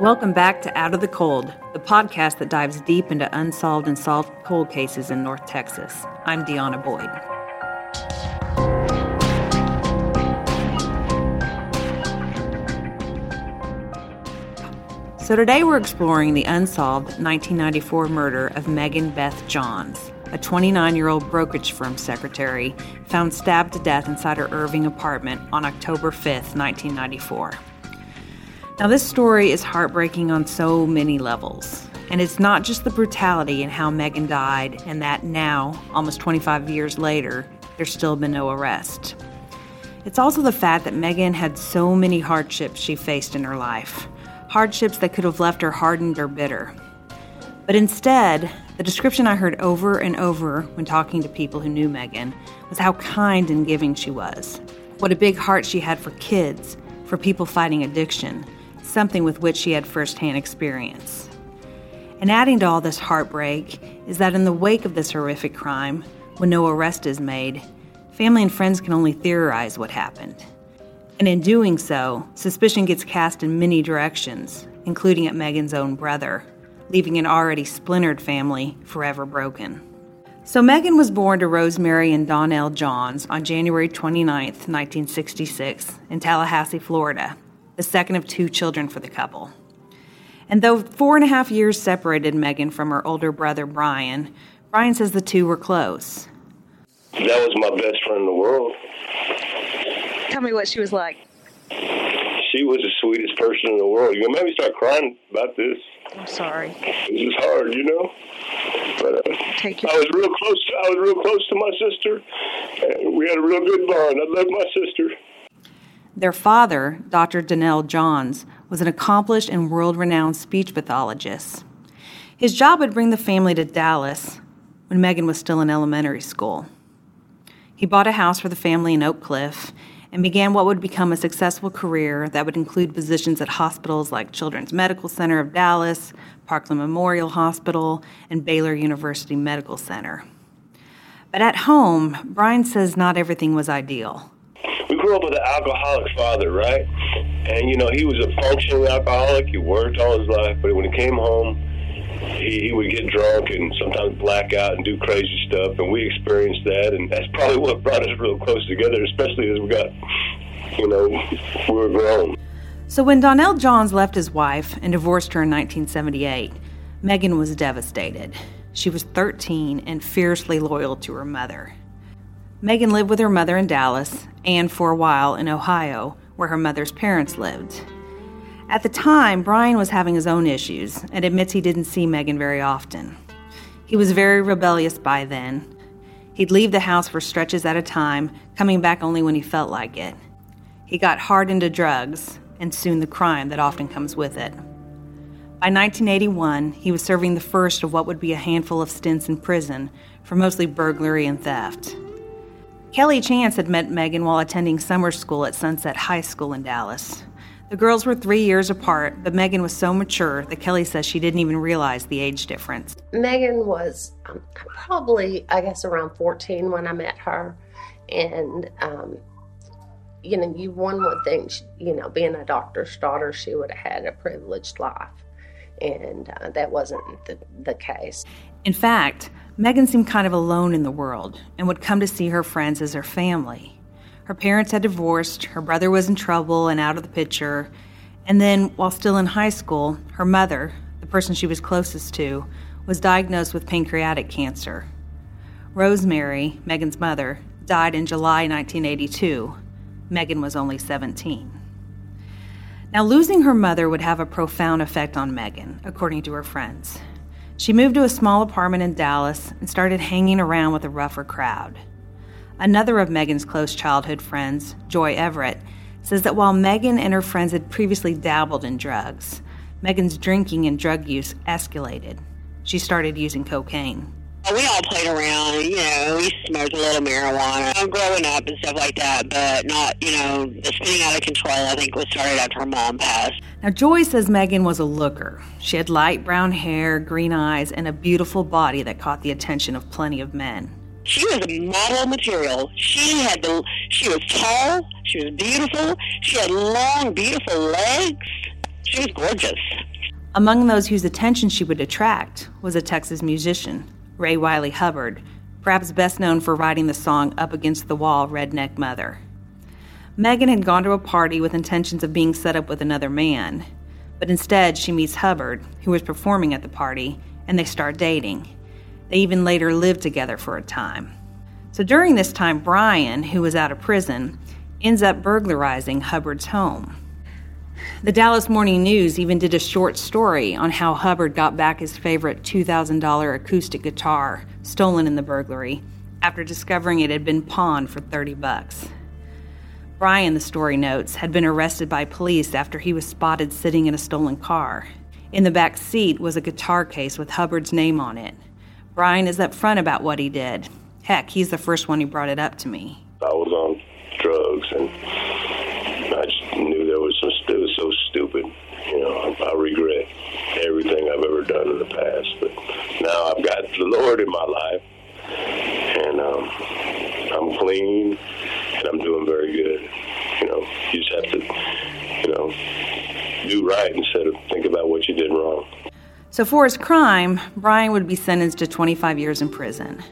Welcome back to Out of the Cold, the podcast that dives deep into unsolved and solved cold cases in North Texas. I'm Deanna Boyd. So today we're exploring the unsolved 1994 murder of Megan Beth Johns, a 29 year old brokerage firm secretary found stabbed to death inside her Irving apartment on October 5th, 1994. Now, this story is heartbreaking on so many levels. And it's not just the brutality and how Megan died, and that now, almost 25 years later, there's still been no arrest. It's also the fact that Megan had so many hardships she faced in her life, hardships that could have left her hardened or bitter. But instead, the description I heard over and over when talking to people who knew Megan was how kind and giving she was. What a big heart she had for kids, for people fighting addiction, something with which she had firsthand experience. And adding to all this heartbreak is that in the wake of this horrific crime, when no arrest is made, family and friends can only theorize what happened. And in doing so, suspicion gets cast in many directions, including at Megan's own brother, leaving an already splintered family forever broken. So Megan was born to Rosemary and Donnell Johns on January 29, 1966, in Tallahassee, Florida, the second of two children for the couple. And though four and a half years separated Megan from her older brother Brian, Brian says the two were close. That was my best friend in the world. Tell me what she was like. She was the sweetest person in the world. You made me start crying about this. I'm sorry. This is hard, you know. But uh, Take your I was real close. To, I was real close to my sister, and we had a real good bond. I loved my sister. Their father, Dr. Donnell Johns, was an accomplished and world renowned speech pathologist. His job would bring the family to Dallas when Megan was still in elementary school. He bought a house for the family in Oak Cliff and began what would become a successful career that would include positions at hospitals like Children's Medical Center of Dallas, Parkland Memorial Hospital, and Baylor University Medical Center. But at home, Brian says not everything was ideal we grew up with an alcoholic father, right? And you know, he was a functioning alcoholic. He worked all his life, but when he came home, he, he would get drunk and sometimes black out and do crazy stuff. And we experienced that, and that's probably what brought us real close together, especially as we got, you know, we were grown. So when Donnell Johns left his wife and divorced her in 1978, Megan was devastated. She was 13 and fiercely loyal to her mother. Megan lived with her mother in Dallas and for a while in Ohio, where her mother's parents lived. At the time, Brian was having his own issues and admits he didn't see Megan very often. He was very rebellious by then. He'd leave the house for stretches at a time, coming back only when he felt like it. He got hard into drugs and soon the crime that often comes with it. By 1981, he was serving the first of what would be a handful of stints in prison for mostly burglary and theft. Kelly Chance had met Megan while attending summer school at Sunset High School in Dallas. The girls were three years apart, but Megan was so mature that Kelly says she didn't even realize the age difference. Megan was um, probably, I guess, around 14 when I met her. And, um, you know, you one would think, you know, being a doctor's daughter, she would have had a privileged life. And uh, that wasn't the, the case. In fact, Megan seemed kind of alone in the world and would come to see her friends as her family. Her parents had divorced, her brother was in trouble and out of the picture, and then, while still in high school, her mother, the person she was closest to, was diagnosed with pancreatic cancer. Rosemary, Megan's mother, died in July 1982. Megan was only 17. Now, losing her mother would have a profound effect on Megan, according to her friends. She moved to a small apartment in Dallas and started hanging around with a rougher crowd. Another of Megan's close childhood friends, Joy Everett, says that while Megan and her friends had previously dabbled in drugs, Megan's drinking and drug use escalated. She started using cocaine. We all played around, you know, we smoked a little marijuana growing up and stuff like that, but not, you know, the spinning out of control, I think, was started after her mom passed. Now, Joy says Megan was a looker. She had light brown hair, green eyes, and a beautiful body that caught the attention of plenty of men. She was a model material. She had the, she was tall, she was beautiful, she had long, beautiful legs. She was gorgeous. Among those whose attention she would attract was a Texas musician, Ray Wylie Hubbard, perhaps best known for writing the song Up Against the Wall Redneck Mother. Megan had gone to a party with intentions of being set up with another man, but instead she meets Hubbard, who was performing at the party, and they start dating. They even later live together for a time. So during this time, Brian, who was out of prison, ends up burglarizing Hubbard's home. The Dallas Morning News even did a short story on how Hubbard got back his favorite $2,000 acoustic guitar stolen in the burglary after discovering it had been pawned for 30 bucks. Brian, the story notes, had been arrested by police after he was spotted sitting in a stolen car. In the back seat was a guitar case with Hubbard's name on it. Brian is upfront about what he did. Heck, he's the first one who brought it up to me. I was on drugs and I just knew was it was so stupid. You know, I regret everything I've ever done in the past. But now I've got the Lord in my life, and um, I'm clean, and I'm doing very good. You know, you just have to, you know, do right instead of think about what you did wrong. So for his crime, Brian would be sentenced to 25 years in prison.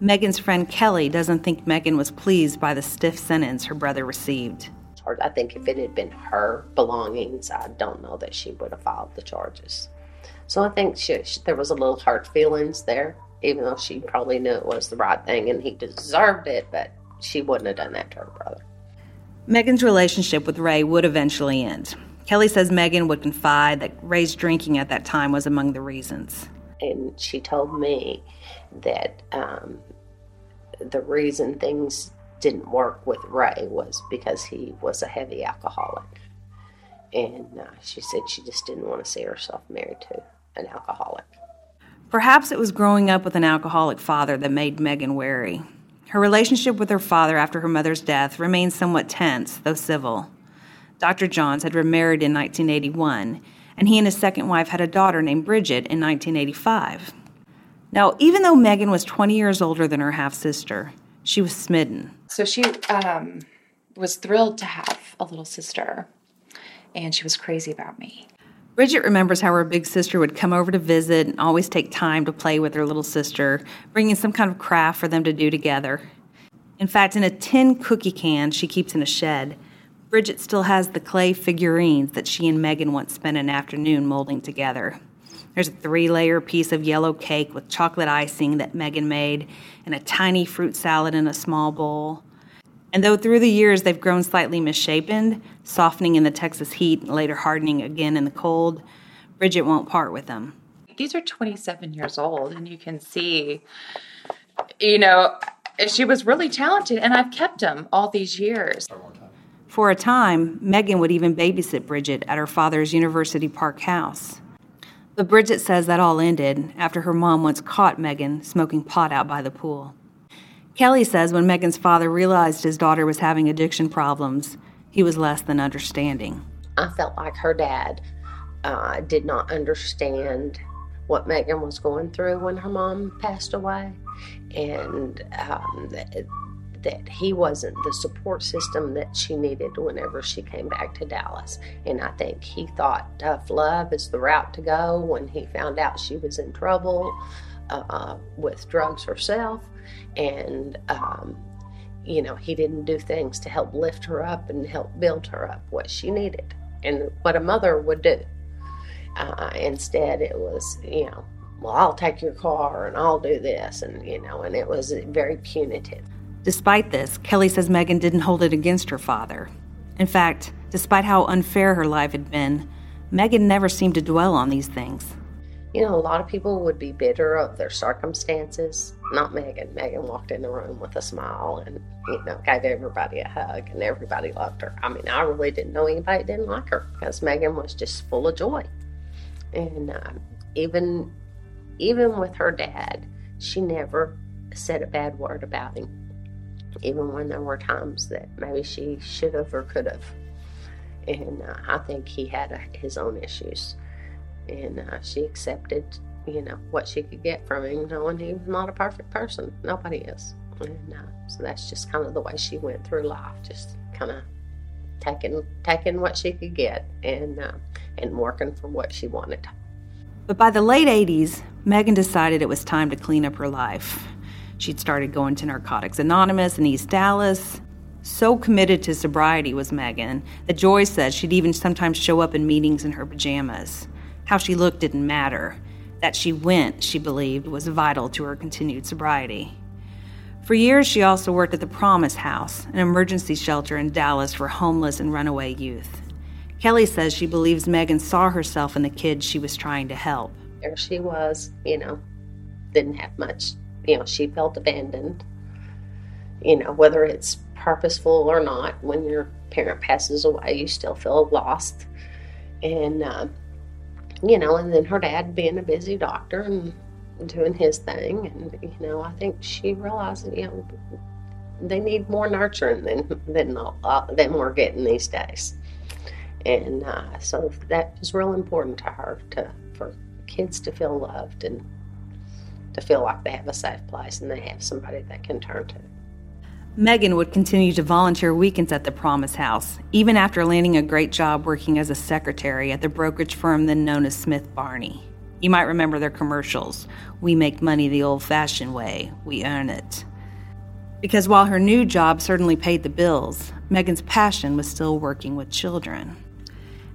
Megan's friend Kelly doesn't think Megan was pleased by the stiff sentence her brother received. I think if it had been her belongings, I don't know that she would have filed the charges. So I think she, she, there was a little hurt feelings there, even though she probably knew it was the right thing and he deserved it, but she wouldn't have done that to her brother. Megan's relationship with Ray would eventually end. Kelly says Megan would confide that Ray's drinking at that time was among the reasons. And she told me that um, the reason things didn't work with Ray was because he was a heavy alcoholic. And uh, she said she just didn't want to see herself married to an alcoholic. Perhaps it was growing up with an alcoholic father that made Megan wary. Her relationship with her father after her mother's death remained somewhat tense, though civil. Dr. Johns had remarried in 1981, and he and his second wife had a daughter named Bridget in 1985. Now, even though Megan was 20 years older than her half sister, she was smitten. So she um, was thrilled to have a little sister, and she was crazy about me. Bridget remembers how her big sister would come over to visit and always take time to play with her little sister, bringing some kind of craft for them to do together. In fact, in a tin cookie can she keeps in a shed, Bridget still has the clay figurines that she and Megan once spent an afternoon molding together. There's a three layer piece of yellow cake with chocolate icing that Megan made, and a tiny fruit salad in a small bowl. And though through the years they've grown slightly misshapen, softening in the Texas heat and later hardening again in the cold, Bridget won't part with them. These are 27 years old, and you can see, you know, she was really talented, and I've kept them all these years. For a time, Megan would even babysit Bridget at her father's University Park house. But Bridget says that all ended after her mom once caught Megan smoking pot out by the pool. Kelly says when Megan's father realized his daughter was having addiction problems, he was less than understanding. I felt like her dad uh, did not understand what Megan was going through when her mom passed away, and um, that he wasn't the support system that she needed whenever she came back to Dallas. And I think he thought tough love is the route to go when he found out she was in trouble uh, with drugs herself. And, um, you know, he didn't do things to help lift her up and help build her up what she needed and what a mother would do. Uh, instead, it was, you know, well, I'll take your car and I'll do this. And, you know, and it was very punitive. Despite this, Kelly says Megan didn't hold it against her father. In fact, despite how unfair her life had been, Megan never seemed to dwell on these things. You know, a lot of people would be bitter of their circumstances. Not Megan. Megan walked in the room with a smile and, you know, gave everybody a hug and everybody loved her. I mean, I really didn't know anybody didn't like her because Megan was just full of joy. And uh, even, even with her dad, she never said a bad word about him even when there were times that maybe she should have or could have. And uh, I think he had a, his own issues. And uh, she accepted, you know, what she could get from him, knowing he was not a perfect person. Nobody is. And uh, so that's just kind of the way she went through life, just kind of taking taking what she could get. And uh, and working for what she wanted. But by the late 80s, Megan decided it was time to clean up her life. She'd started going to Narcotics Anonymous in East Dallas. So committed to sobriety was Megan that Joy said she'd even sometimes show up in meetings in her pajamas. How she looked didn't matter. That she went, she believed, was vital to her continued sobriety. For years, she also worked at the Promise House, an emergency shelter in Dallas for homeless and runaway youth. Kelly says she believes Megan saw herself in the kids she was trying to help. There she was, you know, didn't have much, you know, she felt abandoned. You know, whether it's purposeful or not, when your parent passes away, you still feel lost. And, uh, you know, and then her dad being a busy doctor and doing his thing. And, you know, I think she realized, you know, they need more nurturing than, than, uh, than we're getting these days. And uh, so that was real important to her to for kids to feel loved and to feel like they have a safe place and they have somebody they can turn to. Megan would continue to volunteer weekends at the Promise House, even after landing a great job working as a secretary at the brokerage firm then known as Smith Barney. You might remember their commercials We make money the old fashioned way, we earn it. Because while her new job certainly paid the bills, Megan's passion was still working with children.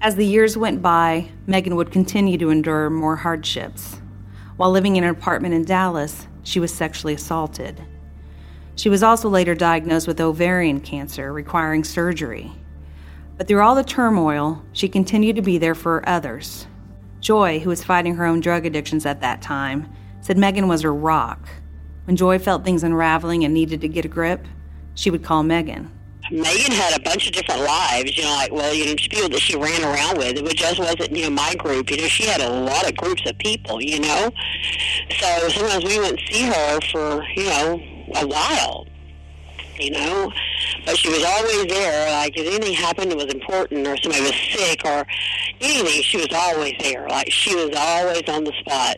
As the years went by, Megan would continue to endure more hardships. While living in an apartment in Dallas, she was sexually assaulted. She was also later diagnosed with ovarian cancer, requiring surgery. But through all the turmoil, she continued to be there for others. Joy, who was fighting her own drug addictions at that time, said Megan was her rock. When Joy felt things unraveling and needed to get a grip, she would call Megan. Megan had a bunch of different lives, you know, like, well, you know, people that she ran around with. It just wasn't, you know, my group. You know, she had a lot of groups of people, you know. So sometimes we wouldn't see her for, you know, a while, you know. But she was always there. Like, if anything happened that was important or somebody was sick or anything, she was always there. Like, she was always on the spot.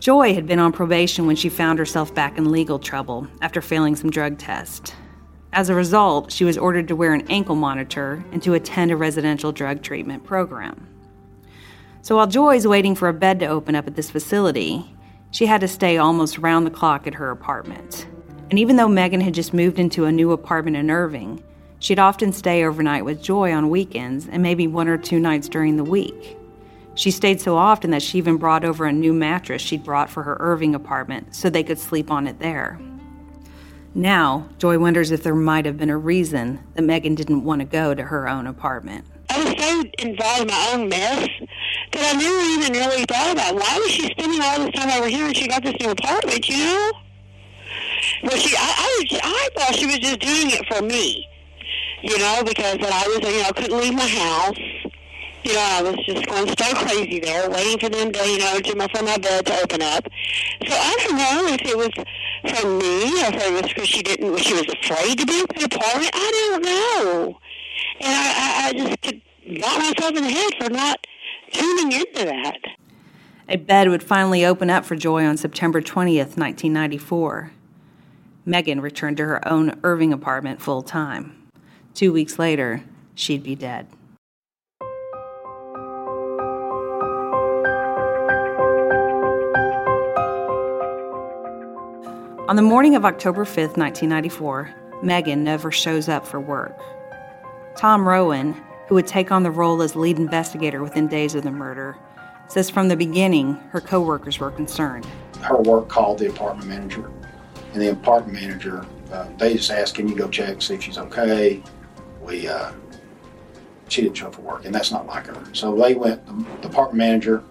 Joy had been on probation when she found herself back in legal trouble after failing some drug tests. As a result, she was ordered to wear an ankle monitor and to attend a residential drug treatment program. So while Joy's waiting for a bed to open up at this facility, she had to stay almost round the clock at her apartment. And even though Megan had just moved into a new apartment in Irving, she'd often stay overnight with Joy on weekends and maybe one or two nights during the week. She stayed so often that she even brought over a new mattress she'd brought for her Irving apartment so they could sleep on it there. Now, Joy wonders if there might have been a reason that Megan didn't want to go to her own apartment. I was so involved in my own mess that I never even really thought about why was she spending all this time over here and she got this new apartment, you know? Well, she, I, I, was, I thought she was just doing it for me, you know, because that I was, you know, couldn't leave my house you know, I was just going stir crazy there, waiting for them to, you know, to my, for my bed to open up. So I don't know if it was from me or if it was because she didn't, she was afraid to be in the apartment. I don't know. And I, I, I just could got myself in the head for not tuning into that. A bed would finally open up for Joy on September 20th, 1994. Megan returned to her own Irving apartment full time. Two weeks later, she'd be dead. On the morning of October 5th, 1994, Megan never shows up for work. Tom Rowan, who would take on the role as lead investigator within days of the murder, says from the beginning her coworkers were concerned. Her work called the apartment manager, and the apartment manager, uh, they just asked, "Can you go check see if she's okay?" We, uh, she didn't show up for work, and that's not like her. So they went. The apartment manager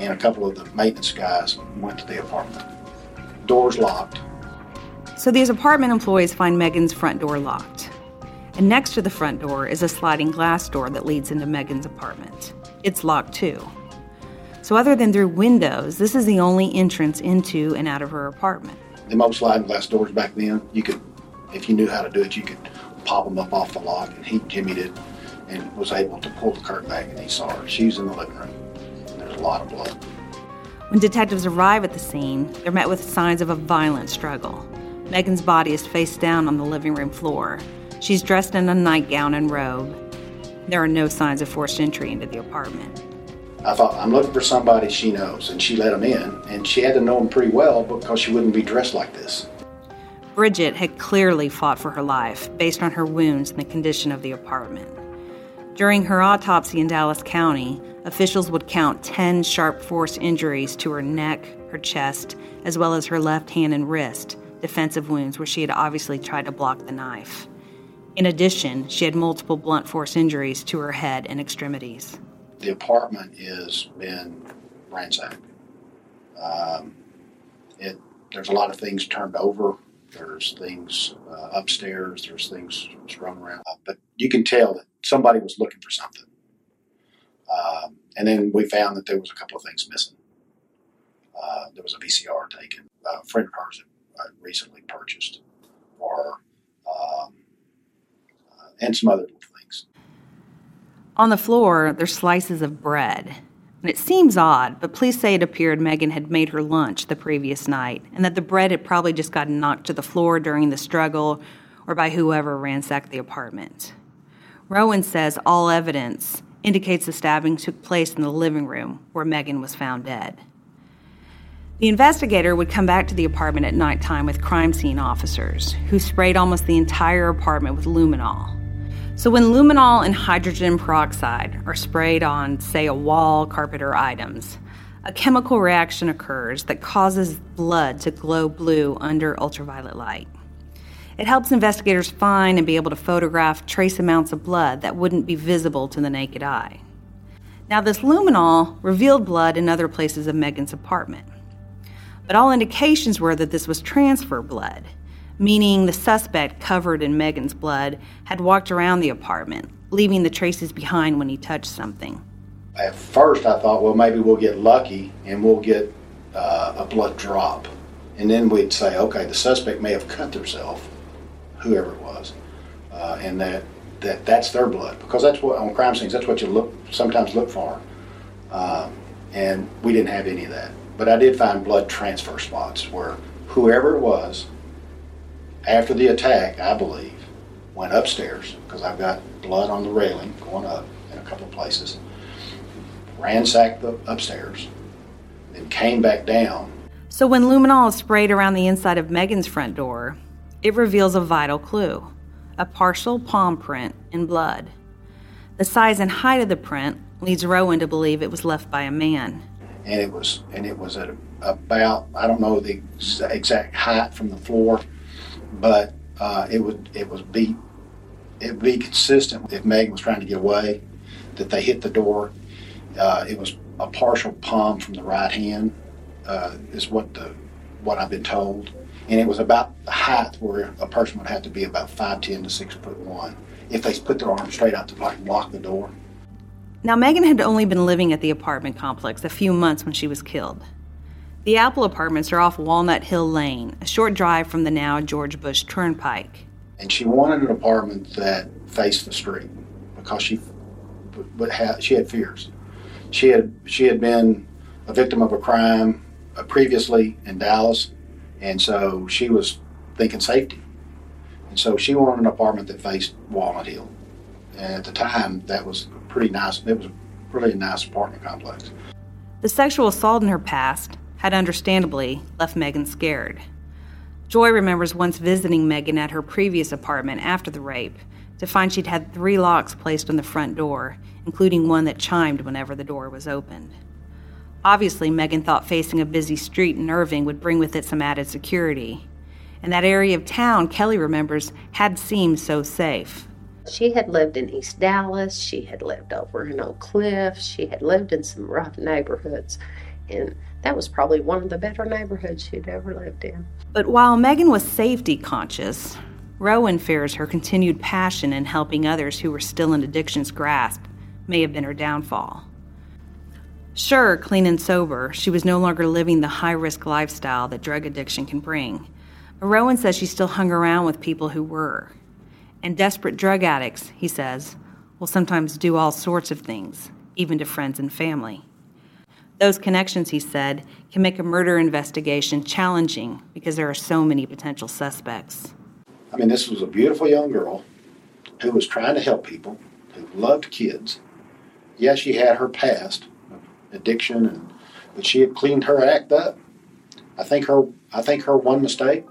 and a couple of the maintenance guys went to the apartment. Doors locked so these apartment employees find Megan's front door locked. And next to the front door is a sliding glass door that leads into Megan's apartment. It's locked too. So, other than through windows, this is the only entrance into and out of her apartment. The most sliding glass doors back then, you could, if you knew how to do it, you could pop them up off the lock. And he jimmied it and was able to pull the curtain back, and he saw her. She's in the living room. There's a lot of blood. When detectives arrive at the scene, they're met with signs of a violent struggle. Megan's body is face down on the living room floor. She's dressed in a nightgown and robe. There are no signs of forced entry into the apartment. I thought, I'm looking for somebody she knows, and she let him in, and she had to know him pretty well because she wouldn't be dressed like this. Bridget had clearly fought for her life based on her wounds and the condition of the apartment. During her autopsy in Dallas County, officials would count 10 sharp force injuries to her neck, her chest, as well as her left hand and wrist, defensive wounds where she had obviously tried to block the knife. In addition, she had multiple blunt force injuries to her head and extremities. The apartment is been ransacked. Um, it there's a lot of things turned over. There's things uh, upstairs. There's things thrown around. Uh, but you can tell that somebody was looking for something. Um, and then we found that there was a couple of things missing. Uh, there was a VCR taken. A friend of hers had recently purchased or um, uh, and some other little things. On the floor, there's slices of bread. And it seems odd, but police say it appeared Megan had made her lunch the previous night and that the bread had probably just gotten knocked to the floor during the struggle or by whoever ransacked the apartment. Rowan says all evidence indicates the stabbing took place in the living room where Megan was found dead. The investigator would come back to the apartment at nighttime with crime scene officers who sprayed almost the entire apartment with luminol. So, when luminol and hydrogen peroxide are sprayed on, say, a wall, carpet, or items, a chemical reaction occurs that causes blood to glow blue under ultraviolet light. It helps investigators find and be able to photograph trace amounts of blood that wouldn't be visible to the naked eye. Now, this luminol revealed blood in other places of Megan's apartment. But all indications were that this was transfer blood, meaning the suspect, covered in Megan's blood, had walked around the apartment, leaving the traces behind when he touched something. At first, I thought, well, maybe we'll get lucky and we'll get uh, a blood drop. And then we'd say, okay, the suspect may have cut themselves, whoever it was, uh, and that, that that's their blood. Because that's what, on crime scenes, that's what you look sometimes look for. Um, and we didn't have any of that. But I did find blood transfer spots where whoever it was after the attack, I believe, went upstairs because I've got blood on the railing going up in a couple of places, ransacked the upstairs, then came back down. So when luminol is sprayed around the inside of Megan's front door, it reveals a vital clue a partial palm print in blood. The size and height of the print leads Rowan to believe it was left by a man. And it was, and it was at about I don't know the exact height from the floor, but uh, it would it was be it would be consistent if Megan was trying to get away, that they hit the door. Uh, it was a partial palm from the right hand, uh, is what the what I've been told, and it was about the height where a person would have to be about five ten to six foot one if they put their arm straight out to like block the door. Now Megan had only been living at the apartment complex a few months when she was killed. The Apple apartments are off Walnut Hill Lane, a short drive from the now George Bush Turnpike. And she wanted an apartment that faced the street because she but had, she had fears. She had she had been a victim of a crime uh, previously in Dallas, and so she was thinking safety. And so she wanted an apartment that faced Walnut Hill. And at the time, that was pretty nice. It was really a nice apartment complex. The sexual assault in her past had understandably left Megan scared. Joy remembers once visiting Megan at her previous apartment after the rape to find she'd had three locks placed on the front door, including one that chimed whenever the door was opened. Obviously, Megan thought facing a busy street in Irving would bring with it some added security. And that area of town, Kelly remembers, had seemed so safe. She had lived in East Dallas. She had lived over in Oak Cliff. She had lived in some rough neighborhoods. And that was probably one of the better neighborhoods she'd ever lived in. But while Megan was safety conscious, Rowan fears her continued passion in helping others who were still in addiction's grasp may have been her downfall. Sure, clean and sober, she was no longer living the high risk lifestyle that drug addiction can bring. But Rowan says she still hung around with people who were. And desperate drug addicts, he says, will sometimes do all sorts of things, even to friends and family. Those connections, he said, can make a murder investigation challenging because there are so many potential suspects. I mean, this was a beautiful young girl who was trying to help people, who loved kids. Yeah, she had her past, addiction, and but she had cleaned her act up. I think her I think her one mistake,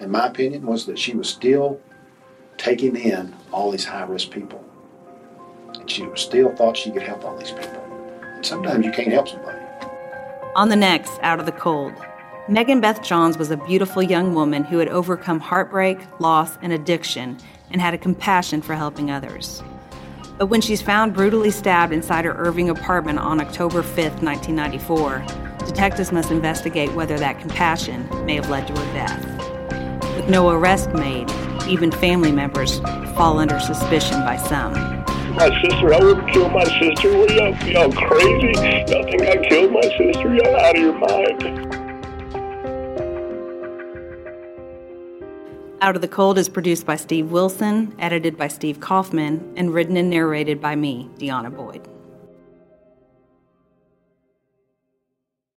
in my opinion, was that she was still taking in all these high risk people. And she still thought she could help all these people. And sometimes you can't help somebody. On the next, Out of the Cold, Megan Beth Johns was a beautiful young woman who had overcome heartbreak, loss, and addiction and had a compassion for helping others. But when she's found brutally stabbed inside her Irving apartment on October 5, 1994, detectives must investigate whether that compassion may have led to her death. With no arrest made, even family members fall under suspicion by some. My sister, I wouldn't kill my sister. What y'all, y'all crazy? Y'all think I killed my sister? Y'all out of your mind. Out of the Cold is produced by Steve Wilson, edited by Steve Kaufman, and written and narrated by me, Deanna Boyd.